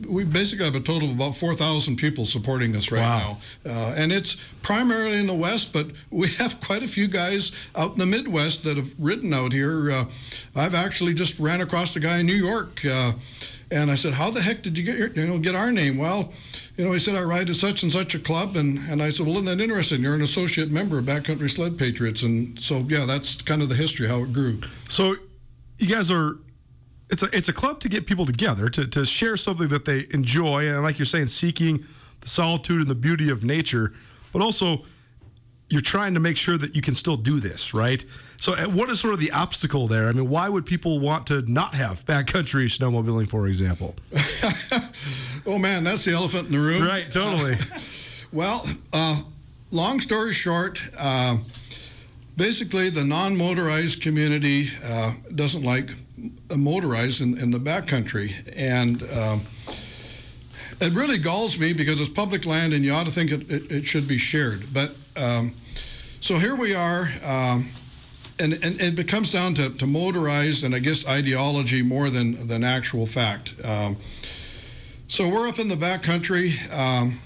we basically have a total of about 4,000 people supporting us right Wow. now. Uh, and it's primarily in the West, but we have quite a few guys out in the Midwest that have ridden out here. Uh, I've actually just ran across a guy in New York, uh, and I said, "How the heck did you get your, you know get our name?" Well, you know, he said, "I ride at such and such a club," and, and I said, "Well, isn't that interesting? You're an associate member of Backcountry Sled Patriots," and so yeah, that's kind of the history how it grew. So you guys are it's a it's a club to get people together to, to share something that they enjoy and like you're saying seeking the solitude and the beauty of nature but also you're trying to make sure that you can still do this, right? So, uh, what is sort of the obstacle there? I mean, why would people want to not have backcountry snowmobiling, for example? oh man, that's the elephant in the room. Right, totally. well, uh, long story short, uh, basically the non-motorized community uh, doesn't like motorized in, in the backcountry, and um, it really galls me because it's public land and you ought to think it, it, it should be shared. But um, so here we are. Um, and, and it comes down to, to motorized and I guess ideology more than, than actual fact. Um, so we're up in the backcountry. Um,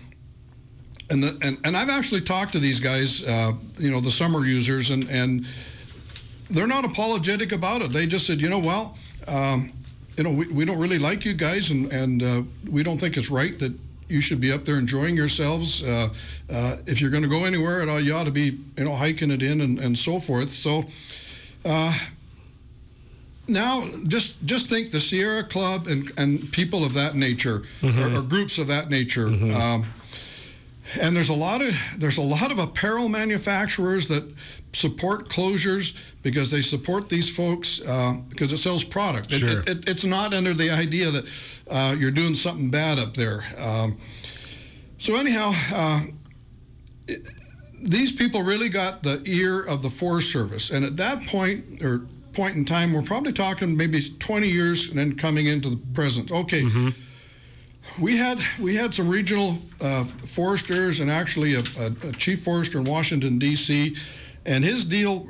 and, the, and, and I've actually talked to these guys, uh, you know, the summer users, and, and they're not apologetic about it. They just said, you know, well, um, you know, we, we don't really like you guys, and, and uh, we don't think it's right that you should be up there enjoying yourselves. Uh, uh, if you're going to go anywhere at all, you ought to be, you know, hiking it in and, and so forth. So uh, now, just just think the Sierra Club and, and people of that nature, mm-hmm. or, or, groups of that nature. Mm-hmm. Um, and there's a lot of there's a lot of apparel manufacturers that support closures because they support these folks uh, because it sells product. Sure. It, it, it's not under the idea that uh, you're doing something bad up there. Um, so anyhow, uh, these people really got the ear of the Forest Service, and at that point or point in time, we're probably talking maybe 20 years and then coming into the present. Okay. Mm-hmm we had we had some regional uh, foresters and actually a, a, a, chief forester in Washington D.C. and his deal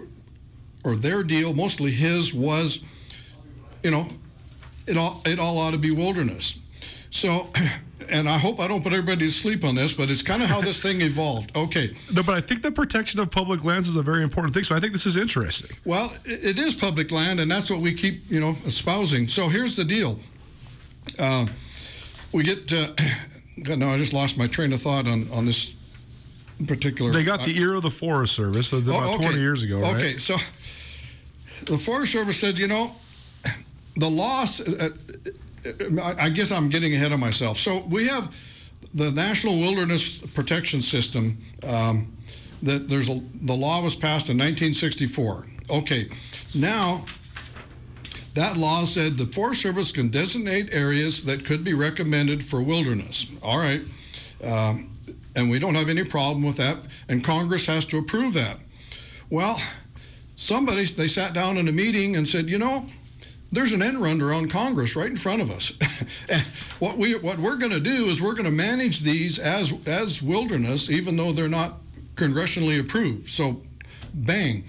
or their deal, mostly his, was, you know, it all it all ought to be wilderness. So, and I hope I don't put everybody to sleep on this, but it's kind of how this thing evolved. Okay. No, but I think the protection of public lands is a very important thing. So I think this is interesting. Well, it, it is public land, and that's what we keep, you know, espousing. So here's the deal. Uh, we get. Uh, God, no, I just lost my train of thought on on this particular. They got the ear of the Forest Service about oh, okay. 20 years ago, right? Okay, so the Forest Service said, you know, the loss. Uh, uh, I guess I'm getting ahead of myself. So we have the National Wilderness Protection System. Um, that there's a the law was passed in 1964. Okay, now that law said the Forest Service can designate areas that could be recommended for wilderness. All right. Um, and we don't have any problem with that, and Congress has to approve that. Well, somebody, they sat down in a meeting and said, you know, there's an end run around Congress right in front of us. and what we what we're going to do is we're going to manage these as as wilderness, even though they're not congressionally approved. So, bang.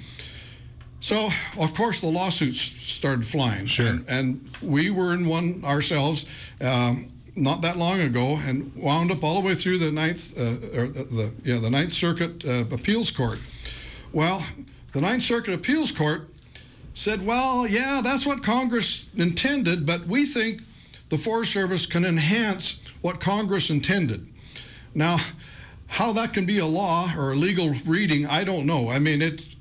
So, of course, the lawsuits started flying. Sure. And, and we were in one ourselves um, not that long ago, and wound up all the way through the ninth, uh, or the, the, yeah, the Ninth Circuit uh, Appeals Court. Well, the Ninth Circuit Appeals Court said, "Well, yeah, that's what Congress intended, but we think the Forest Service can enhance what Congress intended." Now, how that can be a law or a legal reading, I don't know. I mean, it's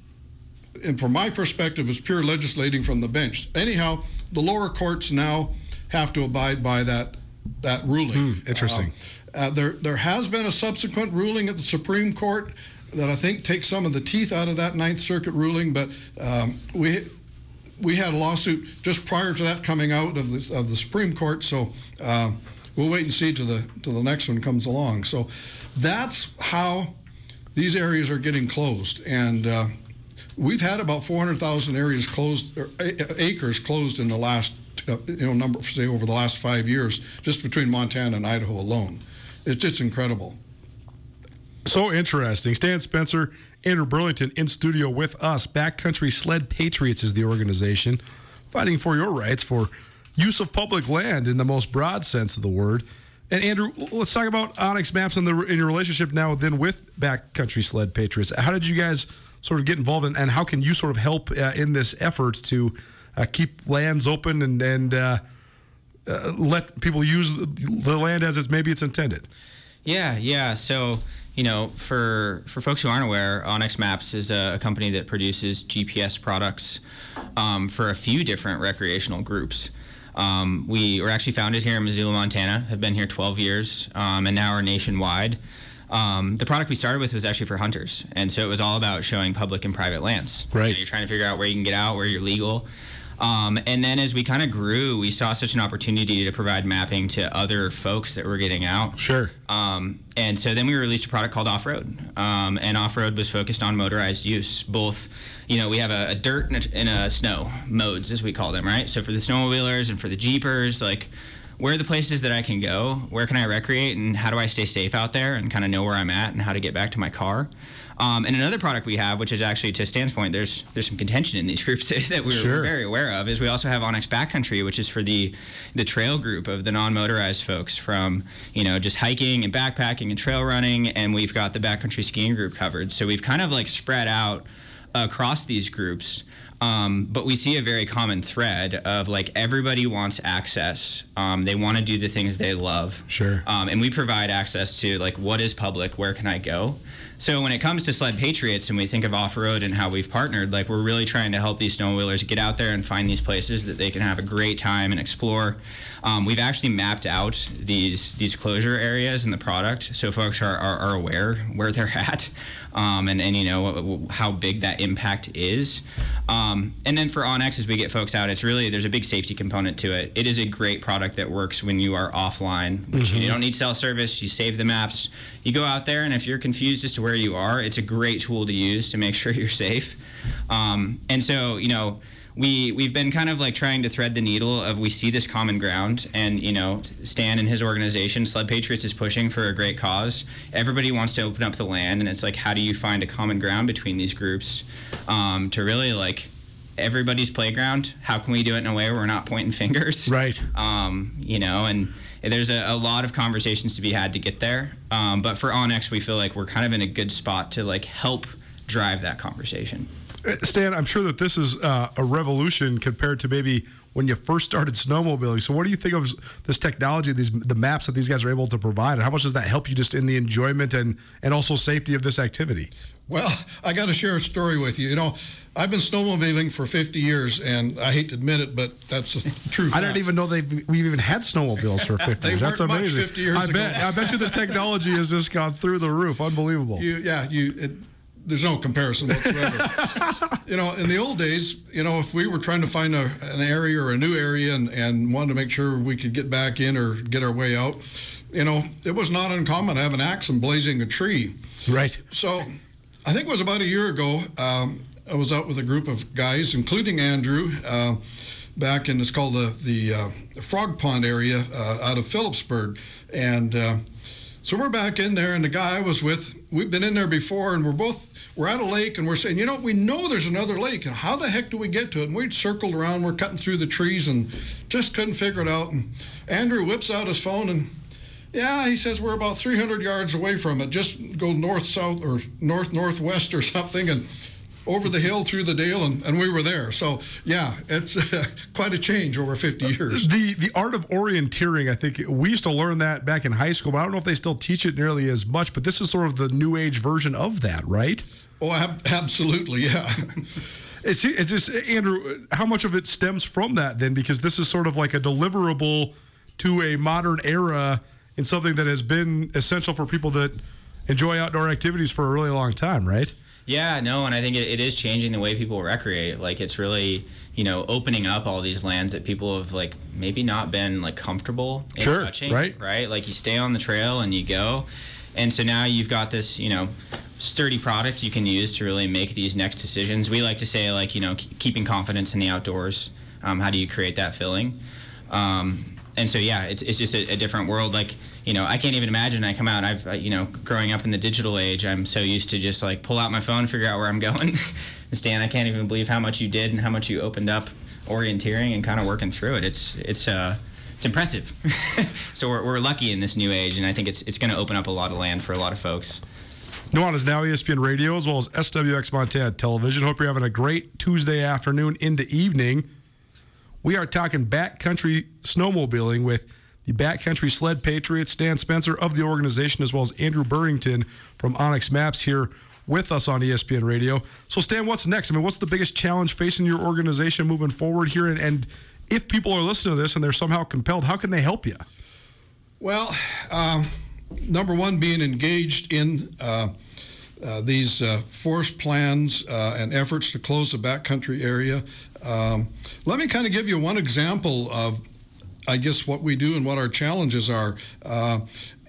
and from my perspective, is pure legislating from the bench. Anyhow, the lower courts now have to abide by that that ruling. Hmm, interesting. Uh, uh, there there has been a subsequent ruling at the Supreme Court that I think takes some of the teeth out of that Ninth Circuit ruling, but um, we we had a lawsuit just prior to that coming out of the of the Supreme Court, so. Uh, we'll wait and see till the till the next one comes along. So that's how these areas are getting closed, and uh, We've had about 400,000 areas closed, acres closed in the last, uh, you know, number say over the last five years, just between Montana and Idaho alone. It's just incredible. So interesting. Stan Spencer, Andrew Burrington in studio with us. Backcountry Sled Patriots is the organization fighting for your rights for use of public land in the most broad sense of the word. And Andrew, let's talk about onX Maps and the in your relationship now then with Backcountry Sled Patriots. How did you guys sort of get involved in, and how can you sort of help uh, in this effort to uh, keep lands open and and uh, uh let people use the land as it's maybe it's intended? Yeah, yeah. So you know, for for folks who aren't aware, onX Maps is a, a company that produces GPS products um, for a few different recreational groups. Um, we were actually founded here in Missoula, Montana. Have been here 12 years, um, and now are nationwide. Um, the product we started with was actually for hunters, and so it was all about showing public and private lands. Right. You know, you're trying to figure out where you can get out, where you're legal. Um, and then as we kind of grew, we saw such an opportunity to provide mapping to other folks that were getting out. Sure. Um, and so then we released a product called Off Road, um, and Off Road was focused on motorized use. Both, you know, we have a, a dirt and a, and a snow modes, as we call them, right? So for the snowmobilers and for the jeepers, like where are the places that I can go? Where can I recreate? And how do I stay safe out there and kind of know where I'm at and how to get back to my car? Um, and another product we have, which is actually to Stan's point, there's there's some contention in these groups that we're, Sure. we're very aware of. Is we also have onX Backcountry, which is for the the trail group of the non-motorized folks from you know just hiking and backpacking and trail running, and we've got the backcountry skiing group covered. So we've kind of like spread out across these groups. Um, but we see a very common thread of like everybody wants access. Um, they want to do the things they love. Sure. Um, and we provide access to like what is public, where can I go? So when it comes to Sled Patriots and we think of off road and how we've partnered, like we're really trying to help these snowmobilers get out there and find these places that they can have a great time and explore. Um, we've actually mapped out these these closure areas in the product, so folks are, are, are aware where they're at, um, and and you know how big that impact is. Um, and then for onX, as we get folks out, it's really there's a big safety component to it. It is a great product that works when you are offline, which you don't need cell service. You save the maps. You go out there, and if you're confused as to where you are, it's a great tool to use to make sure you're safe. Um, and so, you know, we we've been kind of like trying to thread the needle of we see this common ground, and you know, Stan and his organization, Sled Patriots, is pushing for a great cause. Everybody wants to open up the land, and it's like, how do you find a common ground between these groups um, to really like everybody's playground? How can we do it in a way where we're not pointing fingers? Right. um, you know, and there's a, a lot of conversations to be had to get there. Um, but for onX, we feel like we're kind of in a good spot to like help drive that conversation. Stan, I'm sure that this is uh, a revolution compared to maybe when you first started snowmobiling. So, what do you think of this technology, these the maps that these guys are able to provide, and how much does that help you just in the enjoyment and and also safety of this activity? Well, I got to share a story with you. You know, I've been snowmobiling for 50 years, and I hate to admit it, but that's the truth. I didn't even know they we've even had snowmobiles for 50 They years. That's amazing. 50 years I ago. bet. I bet you the technology has just gone through the roof. Unbelievable. You, yeah, you. It, there's no comparison whatsoever. you know, in the old days, you know, if we were trying to find a, an area or a new area and, and wanted to make sure we could get back in or get our way out, you know, it was not uncommon to have an axe and blazing a tree. Right. So, I think it was about a year ago. Um, I was out with a group of guys, including Andrew, uh, back in it's called the the uh, Frog Pond area uh, out of Philipsburg, and uh, so we're back in there. And the guy I was with, we've been in there before, and we're both we're at a lake, and we're saying, you know, we know there's another lake, and how the heck do we get to it? And we'd circled around, we're cutting through the trees, and just couldn't figure it out. And Andrew whips out his phone and yeah, he says we're about 300 yards away from it. Just go north, south, or north, northwest, or something, and over the hill through the dale, and, and we were there. So, yeah, it's uh, quite a change over 50 years. The the art of orienteering, I think we used to learn that back in high school, but I don't know if they still teach it nearly as much. But this is sort of the new age version of that, right? Oh, ab- absolutely, yeah. It's it's just Andrew. How much of it stems from that then? Because this is sort of like a deliverable to a modern era in something that has been essential for people that enjoy outdoor activities for a really long time, right? Yeah, no, and I think it, it is changing the way people recreate. Like it's really, you know, opening up all these lands that people have like maybe not been like comfortable in Sure, touching. right. Right. Like you stay on the trail and you go, and so now you've got this, you know, sturdy product you can use to really make these next decisions. We like to say like, you know, keeping confidence in the outdoors. Um, how do you create that feeling? Um, and so yeah, it's, it's just a, a different world. Like you know, I can't even imagine. I come out. I've uh, you know, growing up in the digital age, I'm so used to just like pull out my phone, figure out where I'm going. Stan, I can't even believe how much you did and how much you opened up orienteering and kind of working through it. It's it's uh it's impressive. so we're, we're lucky in this new age, and I think it's it's going to open up a lot of land for a lot of folks. Nuanez now E ESPN Radio as well as SWX Montana Television. Hope you're having a great Tuesday afternoon into evening. We are talking backcountry snowmobiling with the Backcountry Sled Patriots, Stan Spencer of the organization, as well as Andrew Burrington from onX Maps here with us on ESPN Radio. So, Stan, what's next? I mean, what's the biggest challenge facing your organization moving forward here? And, and if people are listening to this and they're somehow compelled, how can they help you? Well, um, number one, being engaged in uh, uh, these uh, forest plans uh, and efforts to close the backcountry area. Um, let me kind of give you one example of, I guess, what we do and what our challenges are. Uh,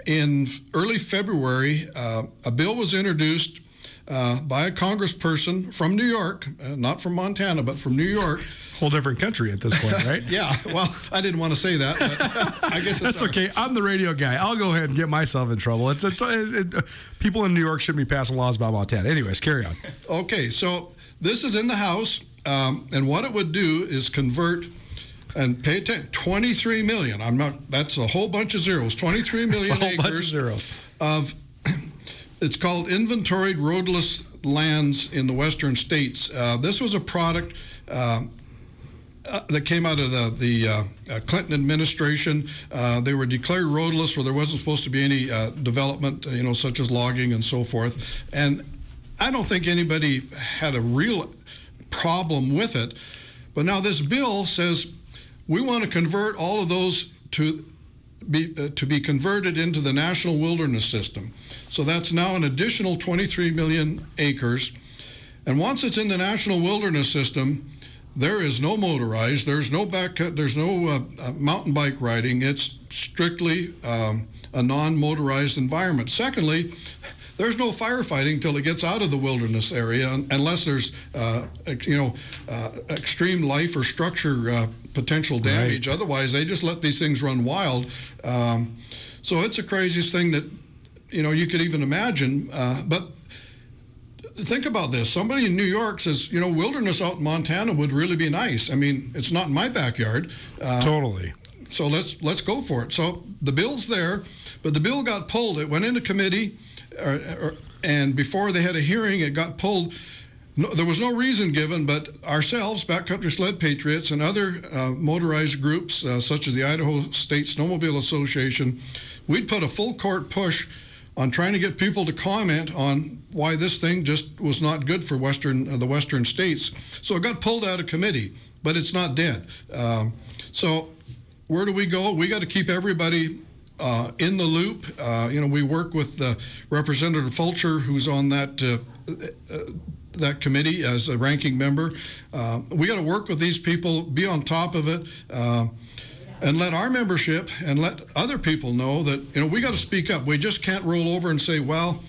in early February, uh, a bill was introduced uh, by a congressperson from New York, uh, not from Montana, but from New York. Whole different country at this point, right? yeah, well, I didn't want to say that, but I guess That's our- okay. I'm the radio guy. I'll go ahead and get myself in trouble. It's, it's, it, people in New York shouldn't be passing laws about Montana. Anyways, carry on. Okay, so this is in the House, um, and what it would do is convert and pay attention. 23 million. I'm not. That's a whole bunch of zeros. 23 It's a million whole bunch of zeros. of. It's called inventoried roadless lands in the western states. Uh, this was a product. Uh, uh, that came out of the, the uh, uh, Clinton administration. They were declared roadless, where there wasn't supposed to be any development, you know, such as logging and so forth. And I don't think anybody had a real problem with it. But now this bill says we want to convert all of those to be uh, to be converted into the national wilderness system. So that's now an additional 23 million acres. And once it's in the national wilderness system, there is no motorized. There's no back. There's no uh, uh, mountain bike riding. It's strictly um, a non-motorized environment. Secondly, there's no firefighting until it gets out of the wilderness area, unless there's, uh, you know, uh, extreme life or structure uh, potential damage. Otherwise, they just let these things run wild. Um, so it's the craziest thing that, you know, you could even imagine. Uh, but think about this. Somebody in New York says, you know, wilderness out in Montana would really be nice. I mean, it's not in my backyard. Uh, Totally. so let's let's go for it. So the bill's there, but the bill got pulled. It went into committee, or, or, and before they had a hearing, it got pulled. No, there was no reason given, but ourselves, Backcountry Sled Patriots, and other uh, motorized groups uh, such as the Idaho State Snowmobile Association, we'd put a full court push on trying to get people to comment on why this thing just was not good for western uh, the western states. So it got pulled out of committee, but it's not dead. Um, so where do we go? We got to keep everybody uh, in the loop. Uh, you know, we work with uh, Representative Fulcher, who's on that. Uh, uh, that committee as a ranking member. We got to work with these people, be on top of it, and let our membership and let other people know that you know we got to speak up. We just can't roll over and say, "Well,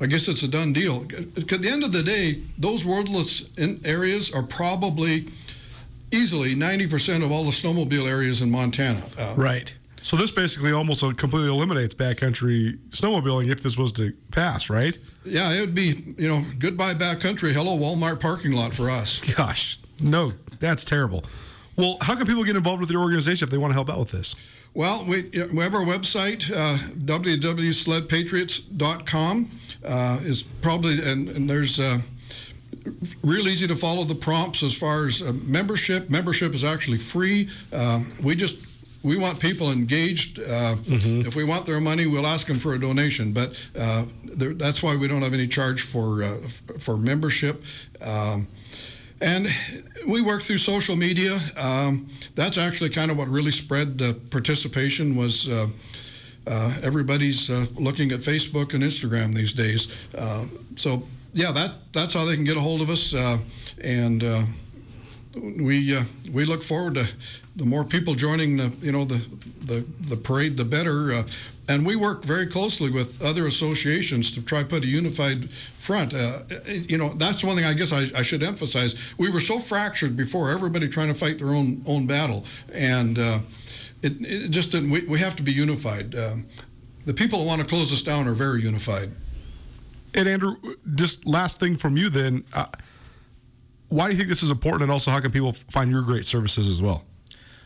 I guess it's a done deal." At the end of the day, those roadless areas are probably easily 90% of all the snowmobile areas in Montana. Uh, Right. So this basically almost completely eliminates backcountry snowmobiling if this was to pass, right? Yeah, it would be, you know, goodbye backcountry, hello Walmart parking lot for us. Gosh, no, that's terrible. Well, how can people get involved with your organization if they want to help out with this? Well, we, we have our website, uh, www.sledpatriots.com uh, is probably, and, and there's uh, real easy to follow the prompts as far as uh, membership. Membership is actually free. Uh, we just we want people engaged. Uh, If we want their money, we'll ask them for a donation. But uh, there, that's why we don't have any charge for uh, for membership. Um, and we work through social media. Um, that's actually kind of what really spread the participation was. Uh, uh, everybody's uh, looking at Facebook and Instagram these days. Uh, so yeah, that that's how they can get a hold of us, uh, and uh, we uh, we look forward to the more people joining the you know the the, the parade, the better. Uh, and we work very closely with other associations to try to put a unified front. Uh, you know, that's one thing I guess I, I should emphasize. We were so fractured before, everybody trying to fight their own own battle, and uh, it, it just didn't. We, we have to be unified. Um, the people that want to close us down are very unified. And Andrew, just last thing from you then. Why do you think this is important, and also how can people find your great services as well?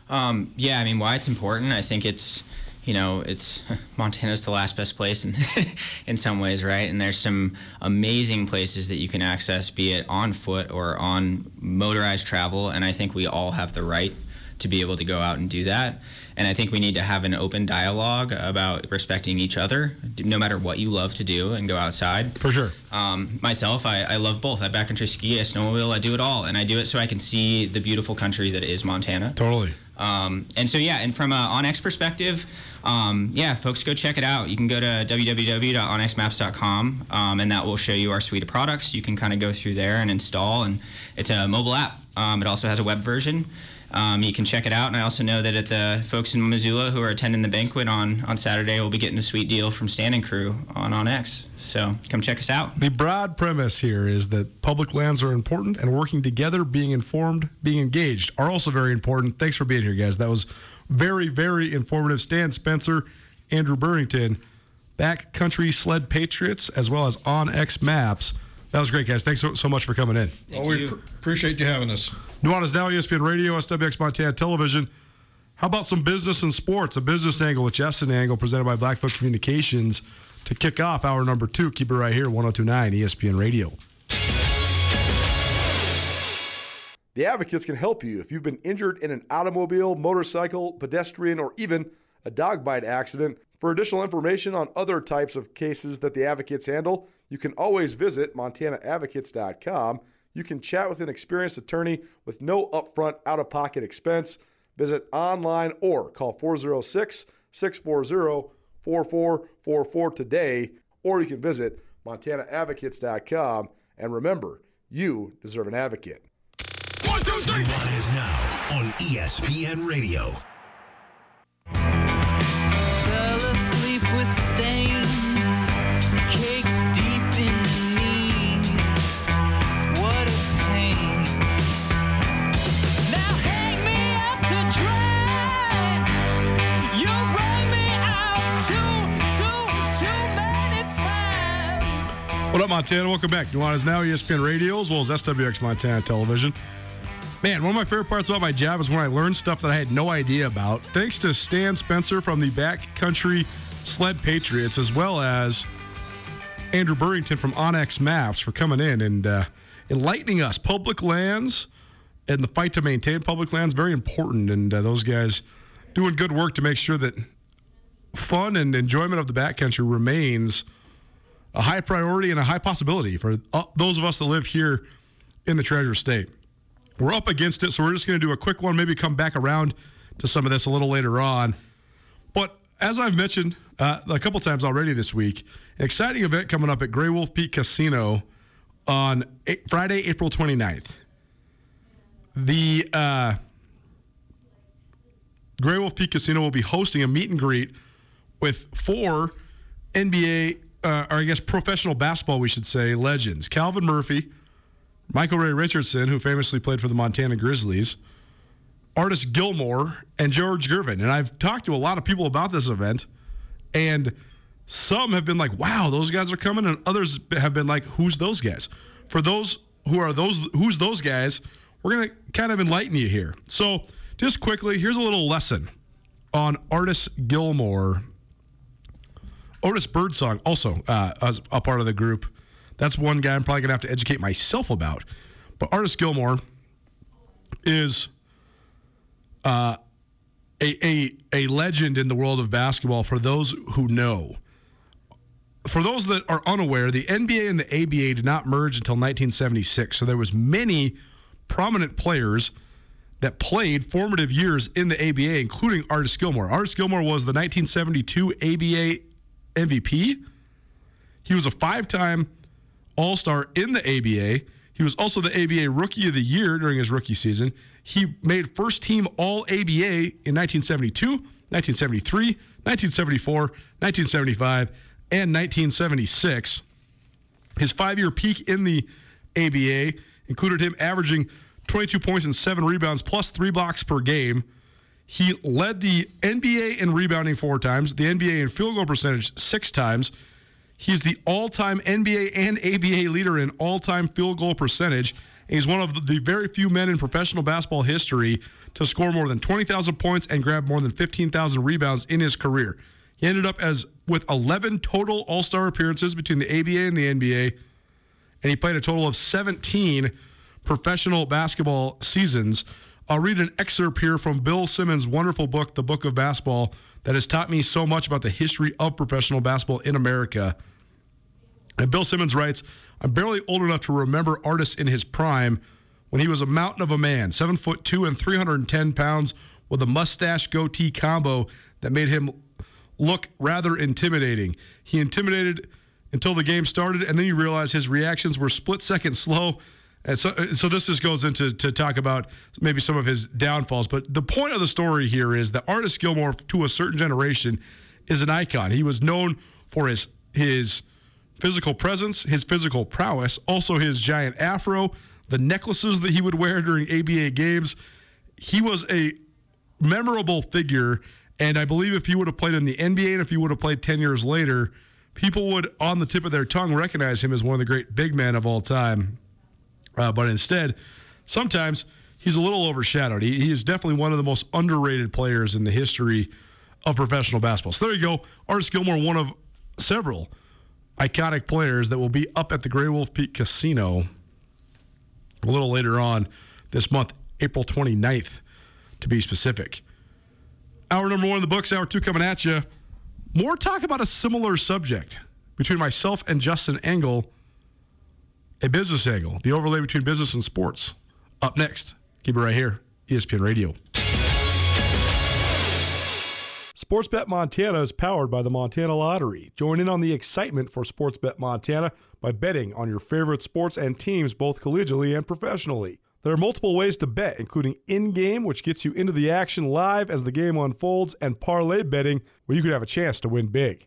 Um, yeah, I mean, why it's important, I think it's, you know, it's Montana's the last best place in, in some ways, right? And there's some amazing places that you can access, be it on foot or on motorized travel. And I think we all have the right to be able to go out and do that. And I think we need to have an open dialogue about respecting each other, no matter what you love to do, and go outside. For sure. Um, myself, I, I love both. I backcountry ski, I snowmobile, I do it all, and I do it so I can see the beautiful country that is Montana. Totally. Um, and so yeah, and from a OnX perspective, um, yeah, folks, go check it out. You can go to www.onxmaps.com, um, and that will show you our suite of products. You can kind of go through there and install, and it's a mobile app. Um, it also has a web version. Um, you can check it out. And I also know that at the folks in Missoula who are attending the banquet on, on Saturday will be getting a sweet deal from Standing Crew on OnX. So come check us out. The broad premise here is that public lands are important and working together, being informed, being engaged are also very important. Thanks for being here, guys. That was very, very informative. Stan Spencer, Andrew Burrington, Backcountry Sled Patriots, as well as OnX Maps. That was great, guys. Thanks so, so much for coming in. well, we pr- appreciate you having us. Nuanez Now, ESPN Radio, SWX Montana Television. How about some business and sports? A business angle with Justin Angle presented by Blackfoot Communications to kick off hour number two. Keep it right here, 1029 ESPN Radio. The Advocates can help you if you've been injured in an automobile, motorcycle, pedestrian, or even a dog bite accident. For additional information on other types of cases that the Advocates handle, you can always visit montanaadvocates.com. You can chat with an experienced attorney with no upfront out of pocket expense. Visit online or call 406 640 4444 today, or you can visit montanaadvocates.com. And remember, you deserve an advocate. One, two, three. Nuanez Now on ESPN Radio. Montana? Welcome back. Nuanez Now, E ESPN Radio, as well as SWX Montana Television. Man, one of my favorite parts about my job is when I learn stuff that I had no idea about. Thanks to Stan Spencer from the Backcountry Sled Patriots, as well as Andrew Burrington from onX Maps for coming in and uh, enlightening us. Public lands and the fight to maintain public lands very important, and uh, those guys doing good work to make sure that fun and enjoyment of the backcountry remains a high priority and a high possibility for uh, those of us that live here in the Treasure State. We're up against it, so we're just going to do a quick one, maybe come back around to some of this a little later on. But as I've mentioned uh, a couple times already this week, an exciting event coming up at Grey Wolf Peak Casino on Friday, April 29th. The uh, Grey Wolf Peak Casino will be hosting a meet and greet with four NBA, uh, or I guess professional basketball, we should say, legends Calvin Murphy, Michael Ray Richardson, who famously played for the Montana Grizzlies, Artis Gilmore, and George Gervin. And I've talked to a lot of people about this event, and some have been like, wow, those guys are coming, and others have been like, who's those guys? For those who are those, who's those guys, we're going to kind of enlighten you here. So, just quickly, here's a little lesson on Artis Gilmore. Otis Birdsong, also uh, as a part of the group. That's one guy I'm probably gonna have to educate myself about. But Artis Gilmore is uh, a, a a legend in the world of basketball. For those who know, for those that are unaware, the NBA and the ABA did not merge until 1976. So there was many prominent players that played formative years in the ABA, including Artis Gilmore. Artis Gilmore was the 1972 ABA MVP. He was a five-time All-Star in the ABA. He was also the ABA Rookie of the Year during his rookie season. He made first-team All-ABA in 1972, 1973, 1974, 1975, and 1976. His five-year peak in the ABA included him averaging 22 points and seven rebounds, plus three blocks per game. He led the NBA in rebounding four times, the NBA in field goal percentage six times. He's the all-time NBA and ABA leader in all-time field goal percentage. And he's one of the very few men in professional basketball history to score more than 20,000 points and grab more than 15,000 rebounds in his career. He ended up as with 11 total All-Star appearances between the ABA and the NBA, and he played a total of 17 professional basketball seasons. I'll read an excerpt here from Bill Simmons' wonderful book, The Book of Basketball, that has taught me so much about the history of professional basketball in America. And Bill Simmons writes, I'm barely old enough to remember Artis in his prime when he was a mountain of a man, seven foot two and 310 pounds, with a mustache goatee combo that made him look rather intimidating. He intimidated until the game started, and then you realize his reactions were split second slow. And so, uh, so this just goes into to talk about maybe some of his downfalls. But the point of the story here is that Artis Gilmore, to a certain generation, is an icon. He was known for his his physical presence, his physical prowess, also his giant afro, the necklaces that he would wear during ABA games. He was a memorable figure, and I believe if he would have played in the NBA and if he would have played 10 years later, people would, on the tip of their tongue, recognize him as one of the great big men of all time. Uh, but instead, sometimes he's a little overshadowed. He, he is definitely one of the most underrated players in the history of professional basketball. So there you go. Artis Gilmore, one of several iconic players that will be up at the Grey Wolf Peak Casino a little later on this month, April 29th, to be specific. Hour number one in the books, hour two coming at you. More talk about a similar subject between myself and Justin Angle, a business angle, the overlay between business and sports. Up next, keep it right here, ESPN Radio. Sportsbet Montana is powered by the Montana Lottery. Join in on the excitement for Sportsbet Montana by betting on your favorite sports and teams both collegially and professionally. There are multiple ways to bet, including in game, which gets you into the action live as the game unfolds, and parlay betting, where you could have a chance to win big.